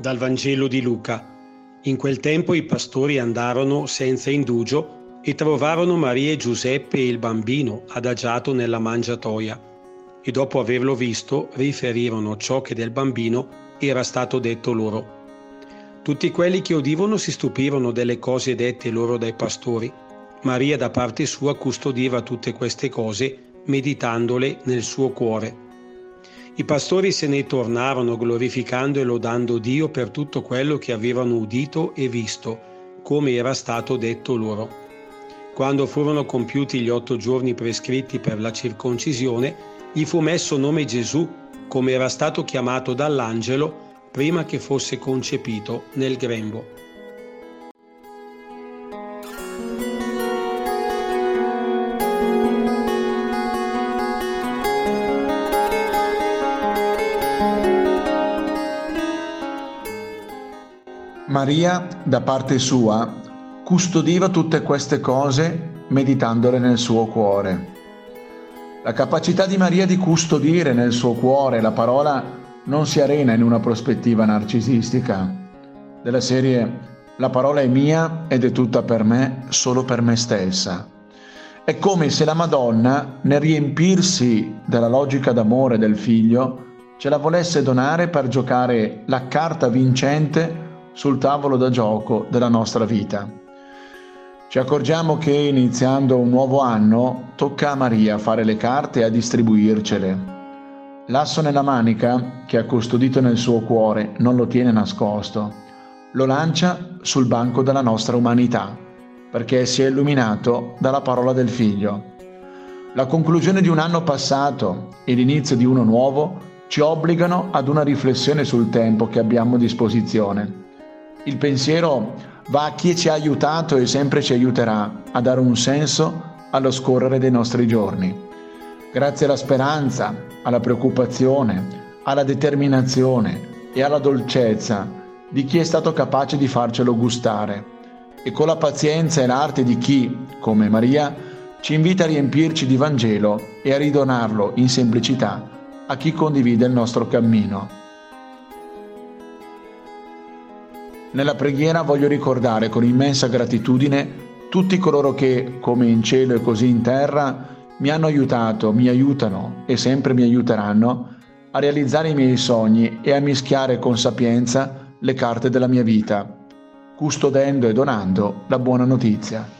Dal Vangelo di Luca. In quel tempo i pastori andarono senza indugio e trovarono Maria e Giuseppe e il bambino adagiato nella mangiatoia. E dopo averlo visto, riferirono ciò che del bambino era stato detto loro. Tutti quelli che udivano si stupirono delle cose dette loro dai pastori. Maria da parte sua custodiva tutte queste cose, meditandole nel suo cuore. I pastori se ne tornarono glorificando e lodando Dio per tutto quello che avevano udito e visto, come era stato detto loro. Quando furono compiuti gli otto giorni prescritti per la circoncisione, gli fu messo nome Gesù, come era stato chiamato dall'angelo prima che fosse concepito nel grembo. Maria, da parte sua, custodiva tutte queste cose meditandole nel suo cuore. La capacità di Maria di custodire nel suo cuore la parola non si arena in una prospettiva narcisistica, della serie la parola è mia ed è tutta per me, solo per me stessa. È come se la Madonna, nel riempirsi della logica d'amore del figlio, ce la volesse donare per giocare la carta vincente sul tavolo da gioco della nostra vita. Ci accorgiamo che iniziando un nuovo anno tocca a Maria fare le carte e a distribuircele. L'asso nella manica, che ha custodito nel suo cuore, non lo tiene nascosto, lo lancia sul banco della nostra umanità, perché si è illuminato dalla parola del Figlio. La conclusione di un anno passato e l'inizio di uno nuovo ci obbligano ad una riflessione sul tempo che abbiamo a disposizione il pensiero va a chi ci ha aiutato e sempre ci aiuterà a dare un senso allo scorrere dei nostri giorni. Grazie alla speranza, alla preoccupazione, alla determinazione e alla dolcezza di chi è stato capace di farcelo gustare e con la pazienza e l'arte di chi, come Maria, ci invita a riempirci di Vangelo e a ridonarlo in semplicità a chi condivide il nostro cammino. Nella preghiera voglio ricordare con immensa gratitudine tutti coloro che, come in cielo e così in terra, mi hanno aiutato, mi aiutano e sempre mi aiuteranno a realizzare i miei sogni e a mischiare con sapienza le carte della mia vita, custodendo e donando la buona notizia.